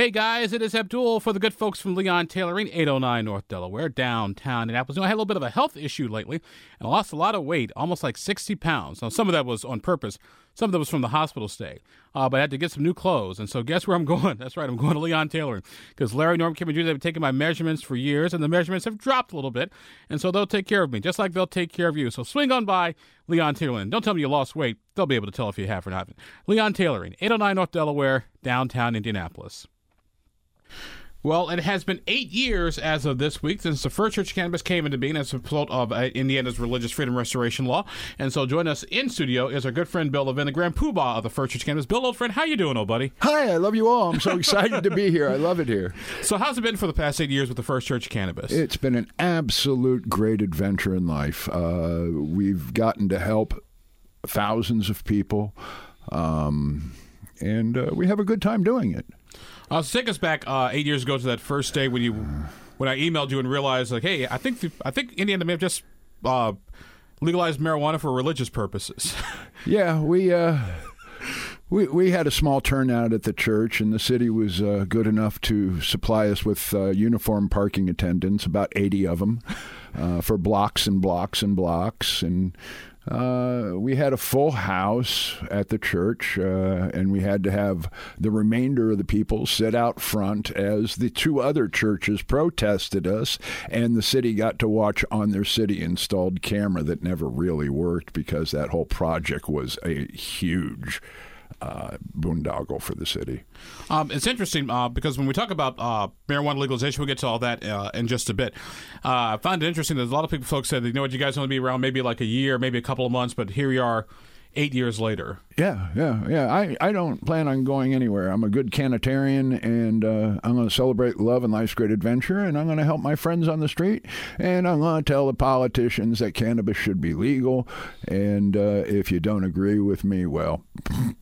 Hey guys, it is Abdul for the good folks from Leon Tailoring, 809 North Delaware, downtown Indianapolis. You know, I had a little bit of a health issue lately and I lost a lot of weight, almost like 60 pounds. Now, some of that was on purpose, some of that was from the hospital stay. Uh, but I had to get some new clothes. And so, guess where I'm going? That's right, I'm going to Leon Tailoring because Larry, Norm, Kim, and Judy have been taking my measurements for years, and the measurements have dropped a little bit. And so, they'll take care of me, just like they'll take care of you. So, swing on by Leon Tailoring. Don't tell me you lost weight, they'll be able to tell if you have or not. Leon Tailoring, 809 North Delaware, downtown Indianapolis. Well, it has been eight years as of this week since the first church of cannabis came into being as a result of uh, Indiana's religious freedom restoration law. And so, join us in studio is our good friend Bill Levin, the Grand Poobah of the First Church of Cannabis. Bill, old friend, how you doing, old buddy? Hi, I love you all. I'm so excited to be here. I love it here. So, how's it been for the past eight years with the First Church of Cannabis? It's been an absolute great adventure in life. Uh, we've gotten to help thousands of people, um, and uh, we have a good time doing it. Uh, so take us back uh, eight years ago to that first day when you when I emailed you and realized like, hey, I think the, I think Indiana may have just uh, legalized marijuana for religious purposes. yeah, we. Uh, we, we had a small turnout at the church, and the city was uh, good enough to supply us with uh, uniform parking attendants, about 80 of them, uh, for blocks and blocks and blocks. And uh, we had a full house at the church, uh, and we had to have the remainder of the people sit out front as the two other churches protested us, and the city got to watch on their city installed camera that never really worked because that whole project was a huge uh, boondoggle for the city. Um, it's interesting uh, because when we talk about uh, marijuana legalization, we'll get to all that uh, in just a bit. Uh, I find it interesting that a lot of people, folks said, you know what, you guys to be around maybe like a year, maybe a couple of months, but here we are eight years later. Yeah, yeah, yeah. I, I don't plan on going anywhere. I'm a good canitarian, and uh, I'm going to celebrate love and life's great adventure, and I'm going to help my friends on the street, and I'm going to tell the politicians that cannabis should be legal. And uh, if you don't agree with me, well.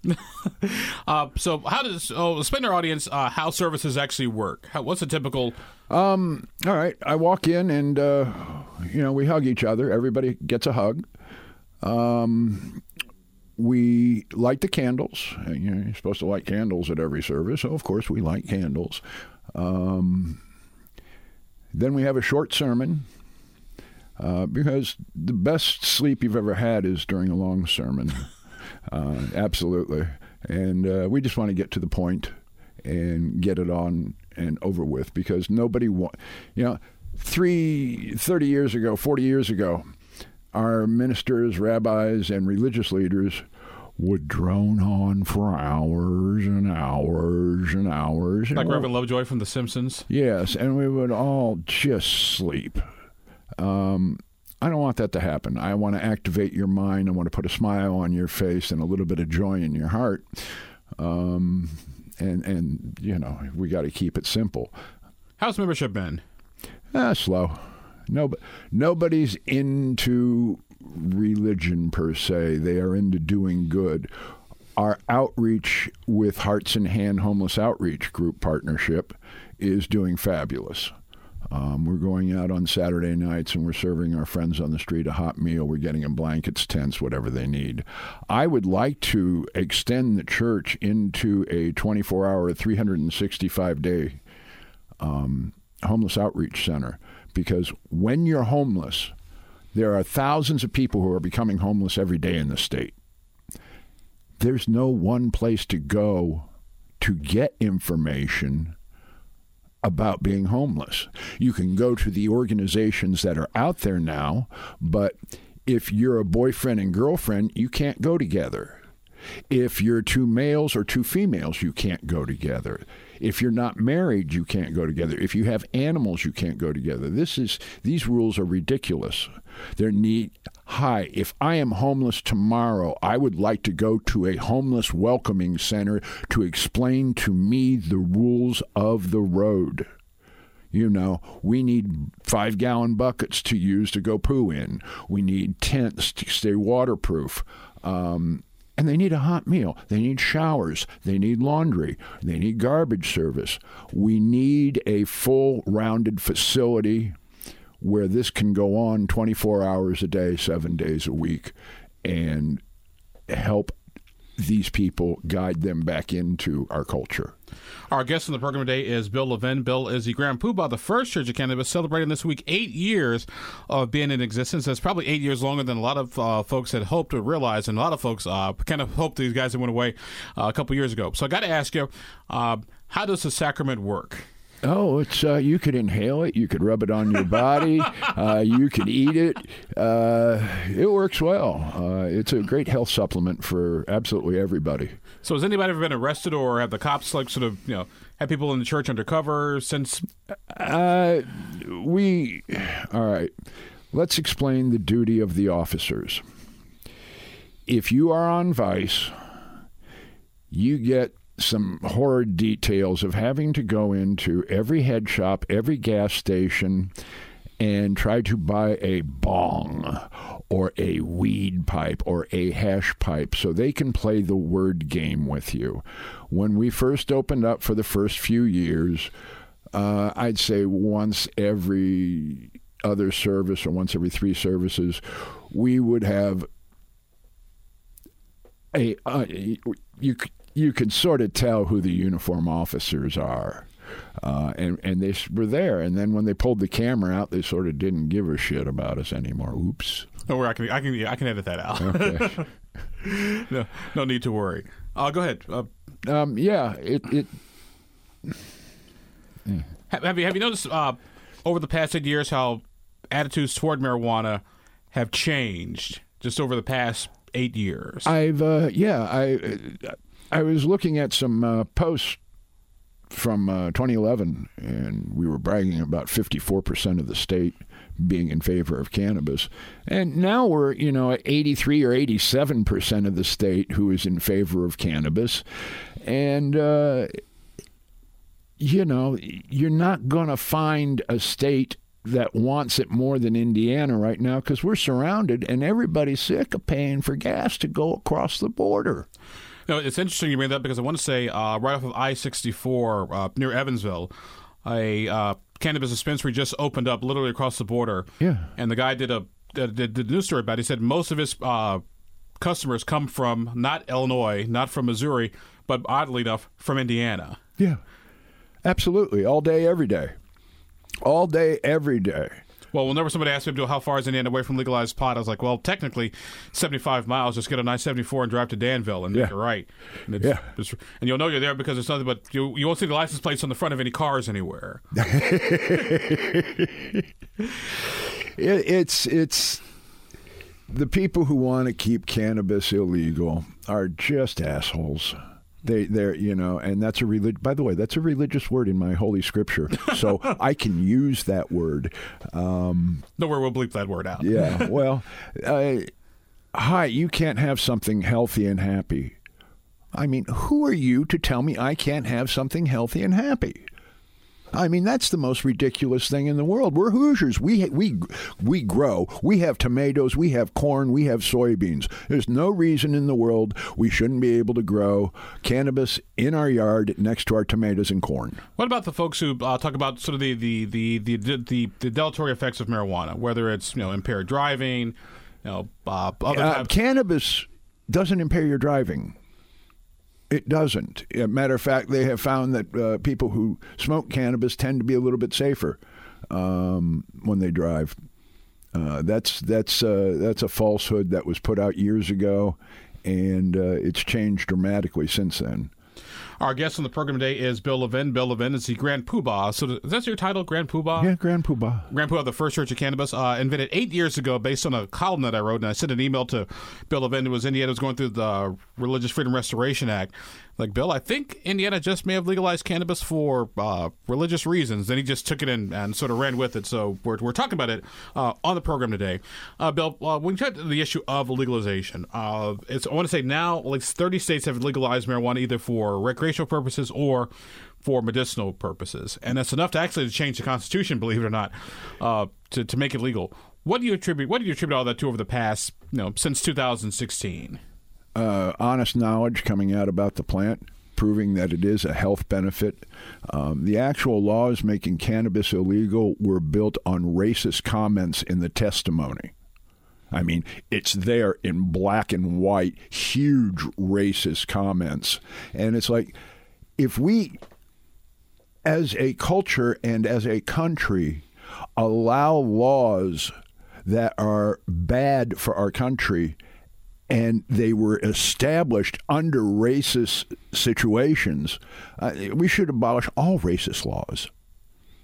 uh, so, how does oh, explain our audience uh, how services actually work? How, what's a typical? Um. All right. I walk in, and uh, you know we hug each other. Everybody gets a hug. Um, we light the candles. You know, you're supposed to light candles at every service, so of course we light candles. Um, then we have a short sermon uh, because the best sleep you've ever had is during a long sermon. uh, absolutely. And uh, we just want to get to the point and get it on and over with because nobody want you know three 30 years ago 40 years ago our ministers, rabbis, and religious leaders would drone on for hours and hours and hours. Like Reverend Lovejoy from The Simpsons? Yes, and we would all just sleep. Um, I don't want that to happen. I want to activate your mind. I want to put a smile on your face and a little bit of joy in your heart. Um, and, and, you know, we got to keep it simple. How's membership been? Ah, slow. No, nobody's into religion per se. They are into doing good. Our outreach with Hearts in Hand Homeless Outreach Group partnership is doing fabulous. Um, we're going out on Saturday nights and we're serving our friends on the street a hot meal. We're getting them blankets, tents, whatever they need. I would like to extend the church into a 24 hour, 365 day um, homeless outreach center because when you're homeless, there are thousands of people who are becoming homeless every day in the state. There's no one place to go to get information about being homeless. You can go to the organizations that are out there now, but if you're a boyfriend and girlfriend, you can't go together. If you're two males or two females, you can't go together. If you're not married, you can't go together. If you have animals, you can't go together. This is these rules are ridiculous. They're neat. Hi, if I am homeless tomorrow, I would like to go to a homeless welcoming center to explain to me the rules of the road. You know, we need five gallon buckets to use to go poo in. We need tents to stay waterproof. Um, and they need a hot meal. They need showers. They need laundry. They need garbage service. We need a full rounded facility where this can go on 24 hours a day, seven days a week, and help these people guide them back into our culture. Our guest on the program today is Bill Levin. Bill is the Grand Poobah, the first Church of Cannabis, celebrating this week eight years of being in existence. That's probably eight years longer than a lot of uh, folks had hoped to realize, and a lot of folks uh, kind of hoped these guys had went away uh, a couple years ago. So I got to ask you, uh, how does the sacrament work? Oh, it's uh, you could inhale it, you could rub it on your body, uh, you could eat it. Uh, it works well. Uh, it's a great health supplement for absolutely everybody. So has anybody ever been arrested, or have the cops like sort of you know had people in the church undercover since? Uh, we all right. Let's explain the duty of the officers. If you are on Vice, you get some horrid details of having to go into every head shop, every gas station, and try to buy a bong or a weed pipe or a hash pipe so they can play the word game with you. When we first opened up for the first few years, uh, I'd say once every other service or once every three services, we would have a uh, you you could sort of tell who the uniform officers are. Uh, and and they were there, and then when they pulled the camera out, they sort of didn't give a shit about us anymore. Oops. No worry, I can I can I can edit that out. Okay. no, no need to worry. Uh, go ahead. Uh, um, yeah, it. it yeah. Have you have you noticed uh, over the past eight years how attitudes toward marijuana have changed just over the past eight years? I've uh, yeah I I was looking at some uh, posts from uh, 2011, and we were bragging about 54% of the state being in favor of cannabis. And now we're, you know, at 83 or 87% of the state who is in favor of cannabis. And, uh, you know, you're not going to find a state that wants it more than Indiana right now because we're surrounded and everybody's sick of paying for gas to go across the border. Know, it's interesting you bring that up because I want to say uh, right off of I 64 uh, near Evansville, a uh, cannabis dispensary just opened up literally across the border. Yeah. And the guy did a did, did the news story about it. He said most of his uh, customers come from not Illinois, not from Missouri, but oddly enough, from Indiana. Yeah. Absolutely. All day, every day. All day, every day. Well, whenever somebody asked me to how far is Indiana away from legalized pot, I was like, well, technically, 75 miles. Just get a 974 and drive to Danville and yeah. it right. And it's, yeah. It's, and you'll know you're there because it's nothing but you, you won't see the license plates on the front of any cars anywhere. it, it's it's the people who want to keep cannabis illegal are just assholes. They, they're, you know, and that's a relig- By the way, that's a religious word in my holy scripture, so I can use that word. Um, Nowhere we'll bleep that word out. yeah. Well, uh, hi, you can't have something healthy and happy. I mean, who are you to tell me I can't have something healthy and happy? I mean, that's the most ridiculous thing in the world. We're Hoosiers. We we we grow. We have tomatoes. We have corn. We have soybeans. There's no reason in the world we shouldn't be able to grow cannabis in our yard next to our tomatoes and corn. What about the folks who uh, talk about sort of the the, the the the the deleterious effects of marijuana, whether it's you know impaired driving, you know, uh, other uh, cannabis doesn't impair your driving. It doesn't. Matter of fact, they have found that uh, people who smoke cannabis tend to be a little bit safer um, when they drive. Uh, that's that's uh, that's a falsehood that was put out years ago, and uh, it's changed dramatically since then. Our guest on the program today is Bill Levin. Bill Levin is the Grand Poobah. So that's your title, Grand Poobah? Yeah, Grand Poobah. Grand Poobah, the first church of cannabis, uh, invented eight years ago based on a column that I wrote. And I sent an email to Bill Levin, who was Indiana, was going through the Religious Freedom Restoration Act like Bill, I think Indiana just may have legalized cannabis for uh, religious reasons. Then he just took it in and sort of ran with it. So we're, we're talking about it uh, on the program today. Uh, Bill, uh, when you talk the issue of legalization, uh, it's I want to say now like 30 states have legalized marijuana either for recreational purposes or for medicinal purposes, and that's enough to actually change the Constitution, believe it or not, uh, to to make it legal. What do you attribute? What do you attribute all that to over the past, you know, since 2016? uh, honest knowledge coming out about the plant, proving that it is a health benefit. Um, the actual laws making cannabis illegal were built on racist comments in the testimony. I mean, it's there in black and white, huge racist comments. And it's like, if we, as a culture and as a country, allow laws that are bad for our country and they were established under racist situations, uh, we should abolish all racist laws.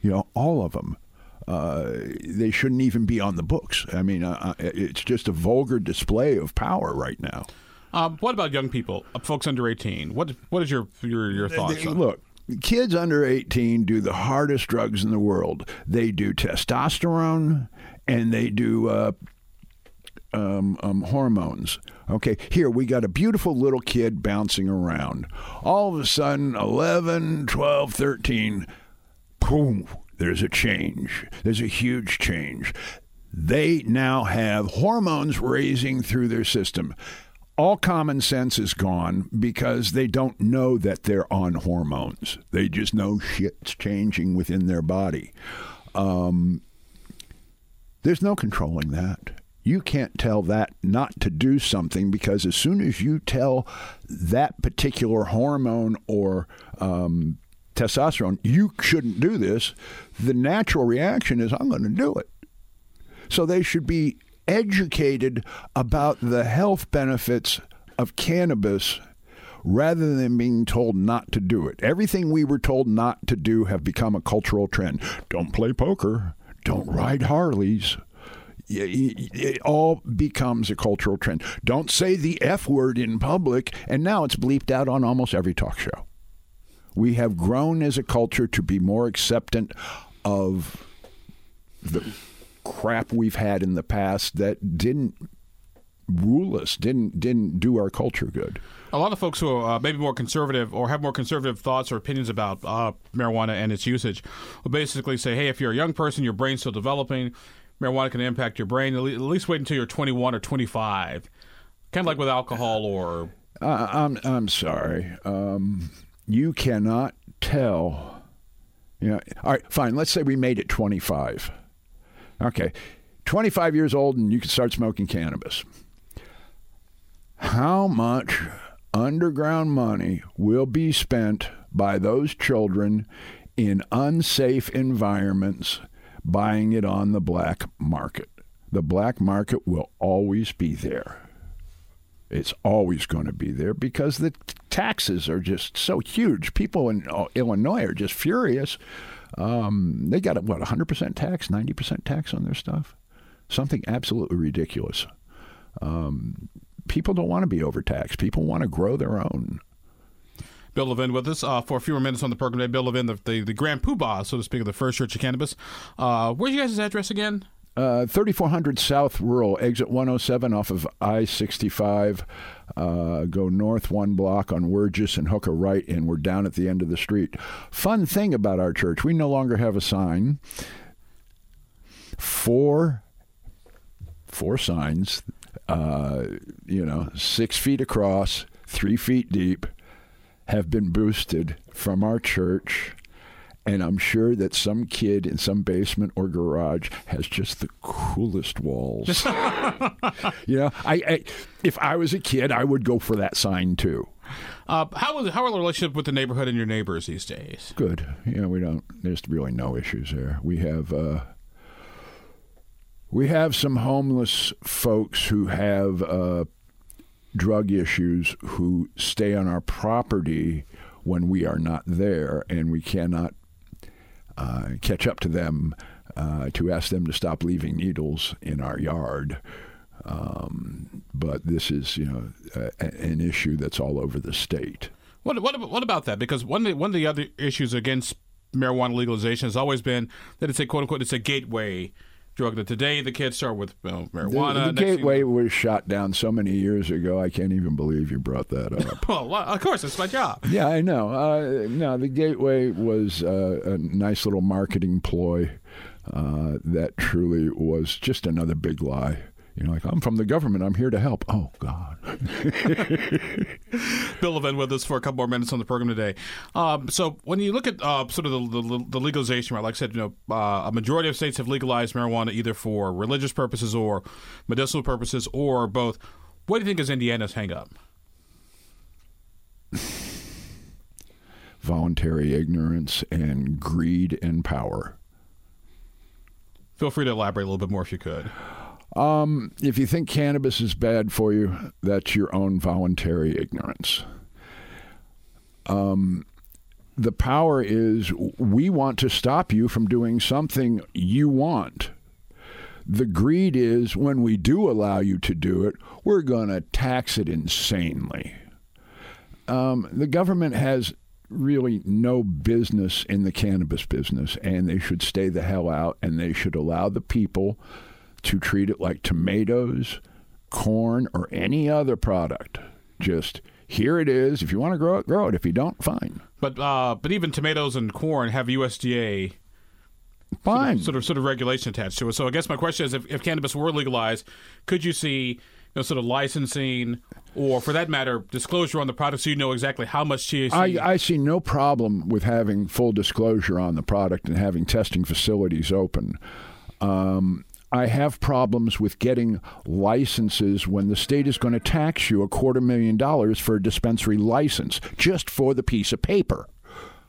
You know, all of them. Uh, they shouldn't even be on the books. I mean, uh, uh it's just a vulgar display of power right now. Um, what about young people, folks under eighteen? What what is your your, your thoughts? They, look, kids under 18 do the hardest drugs in the world. They do testosterone and they do uh, um, um, hormones. Okay, here we got a beautiful little kid bouncing around. All of a sudden, 11, 12, 13, boom, there's a change. There's a huge change. They now have hormones raising through their system. All common sense is gone because they don't know that they're on hormones. They just know shit's changing within their body. Um, there's no controlling that you can't tell that not to do something because as soon as you tell that particular hormone or um, testosterone, you shouldn't do this, the natural reaction is, I'm going to do it. So they should be educated about the health benefits of cannabis rather than being told not to do it. Everything we were told not to do have become a cultural trend. Don't play poker, don't ride Harleys it all becomes a cultural trend. Don't say the F word in public, and now it's bleeped out on almost every talk show. We have grown as a culture to be more acceptant of the crap we've had in the past that didn't rule us, didn't didn't do our culture good. A lot of folks who are uh, maybe more conservative or have more conservative thoughts or opinions about uh, marijuana and its usage will basically say, "Hey, if you're a young person, your brain's still developing." marijuana can impact your brain. At least wait until you're 21 or 25. Kind of like with alcohol or. Uh, I'm I'm sorry. Um, you cannot tell. You know, all right, fine. Let's say we made it 25. Okay, 25 years old and you can start smoking cannabis. How much underground money will be spent by those children in unsafe environments buying it on the black market. The black market will always be there. It's always going to be there because the taxes are just so huge. People in uh, Illinois are just furious. Um, they got what 100% tax, 90% tax on their stuff, something absolutely ridiculous. Um, people don't want to be overtaxed. People want to grow their own. Bill Levin with us uh, for a few more minutes on the program today. Bill Levin, the, the, the grand poobah, so to speak, of the First Church of Cannabis. Uh, where's you guys' address again? Uh, 3400 South Rural, exit 107 off of I 65. Uh, go north one block on Wurgis and hook a right, and we're down at the end of the street. Fun thing about our church, we no longer have a sign. Four, four signs, uh, you know, six feet across, three feet deep have been boosted from our church. And I'm sure that some kid in some basement or garage has just the coolest walls. you know, I, I, if I was a kid, I would go for that sign too. Uh, how is how are the relationship with the neighborhood and your neighbors these days? Good. You know, we don't. There's really no issues there. We have uh, we have some homeless folks who have uh, drug issues who stay on our property when we are not there and we cannot uh, catch up to them uh, to ask them to stop leaving needles in our yard. Um, but this is, you know, a, an issue that's all over the state. What, what, what about that? Because one of the, one of the other issues against marijuana legalization has always been that it's a quote unquote it's a gateway drug that today the kids start with marijuana. The, the gateway thing, was shot down so many years ago. I can't even believe you brought that up. well, of course, it's my job. Yeah, I know. Uh, no, the gateway was uh, a nice little marketing ploy uh, that truly was just another big lie. You know, like I'm from the government. I'm here to help. Oh God. Bill Levin with us for a couple more minutes on the program today. Um, so when you look at uh, sort of the, the, the, legalization, right? Like I said, you know, uh, a majority of states have legalized marijuana either for religious purposes or medicinal purposes or both. What do you think is Indiana's hangup? Voluntary ignorance and greed and power. Feel free to elaborate a little bit more if you could. Um, if you think cannabis is bad for you, that's your own voluntary ignorance. Um, the power is we want to stop you from doing something you want. The greed is when we do allow you to do it, we're going to tax it insanely. Um, the government has really no business in the cannabis business, and they should stay the hell out, and they should allow the people to treat it like tomatoes, corn, or any other product. Just here it is. If you want to grow it, grow it. If you don't, fine. But uh, but even tomatoes and corn have USDA fine sort of, sort of, sort of regulation attached to it. So I guess my question is, if, if cannabis were legalized, could you see you know, sort of licensing or, for that matter, disclosure on the product so you know exactly how much THC. I, I see no problem with having full disclosure on the product and having testing facilities open. Um, I have problems with getting licenses when the state is going to tax you a quarter million dollars for a dispensary license just for the piece of paper.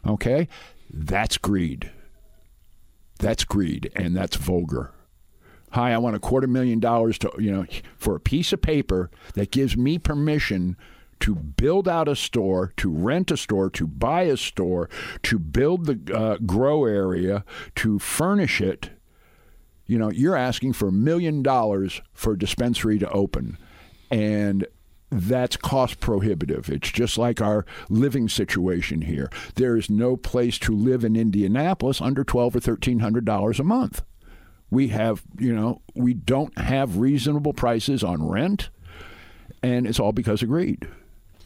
Okay? That's greed. That's greed, and that's vulgar. Hi, I want a quarter million dollars to, you know, for a piece of paper that gives me permission to build out a store, to rent a store, to buy a store, to build the uh, grow area, to furnish it you know, you're asking for a million dollars for a dispensary to open. And that's cost prohibitive. It's just like our living situation here. There is no place to live in Indianapolis under twelve or thirteen hundred dollars a month. We have, you know, we don't have reasonable prices on rent, and it's all because of greed.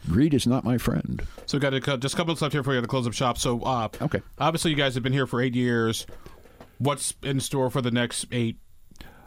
Greed is not my friend. So got a, just a couple of left here for you to close up shop. So, uh, okay, obviously you guys have been here for eight years what's in store for the next eight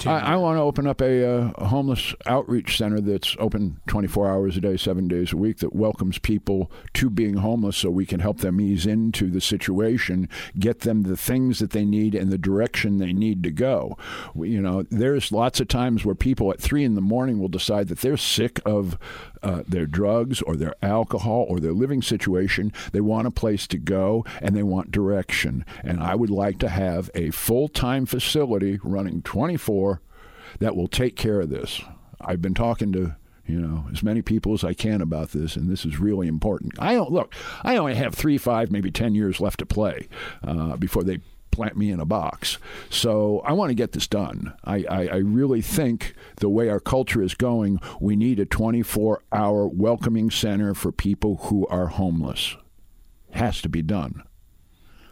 I, I, want to open up a, uh, a, homeless outreach center that's open 24 hours a day, seven days a week, that welcomes people to being homeless so we can help them ease into the situation, get them the things that they need and the direction they need to go. We, you know, there's lots of times where people at three in the morning will decide that they're sick of uh, their drugs or their alcohol or their living situation. They want a place to go and they want direction. And I would like to have a full time facility running 24 that will take care of this. I've been talking to you know as many people as I can about this, and this is really important. I don't look. I only have three, five, maybe ten years left to play uh, before they plant me in a box. So I want to get this done. I, I, I really think the way our culture is going, we need a 24 hour welcoming center for people who are homeless. Has to be done.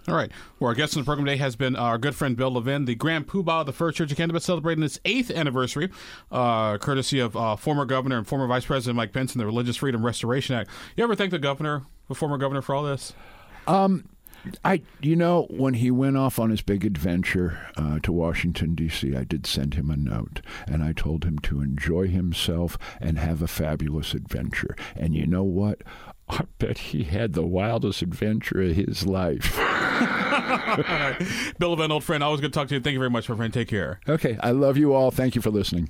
All right. Well, our guest on the program today has been our good friend Bill Levin, the Grand Poobah of the First Church of Cannabis, celebrating its eighth anniversary, uh, courtesy of uh, former governor and former Vice President Mike Pence and the Religious Freedom Restoration Act. You ever thank the governor, the former governor, for all this? Um, I, you know, when he went off on his big adventure uh, to Washington D.C., I did send him a note, and I told him to enjoy himself and have a fabulous adventure. And you know what? I bet he had the wildest adventure of his life. Bill Levin, old friend, always good to talk to you. Thank you very much, my friend. Take care. Okay, I love you all. Thank you for listening.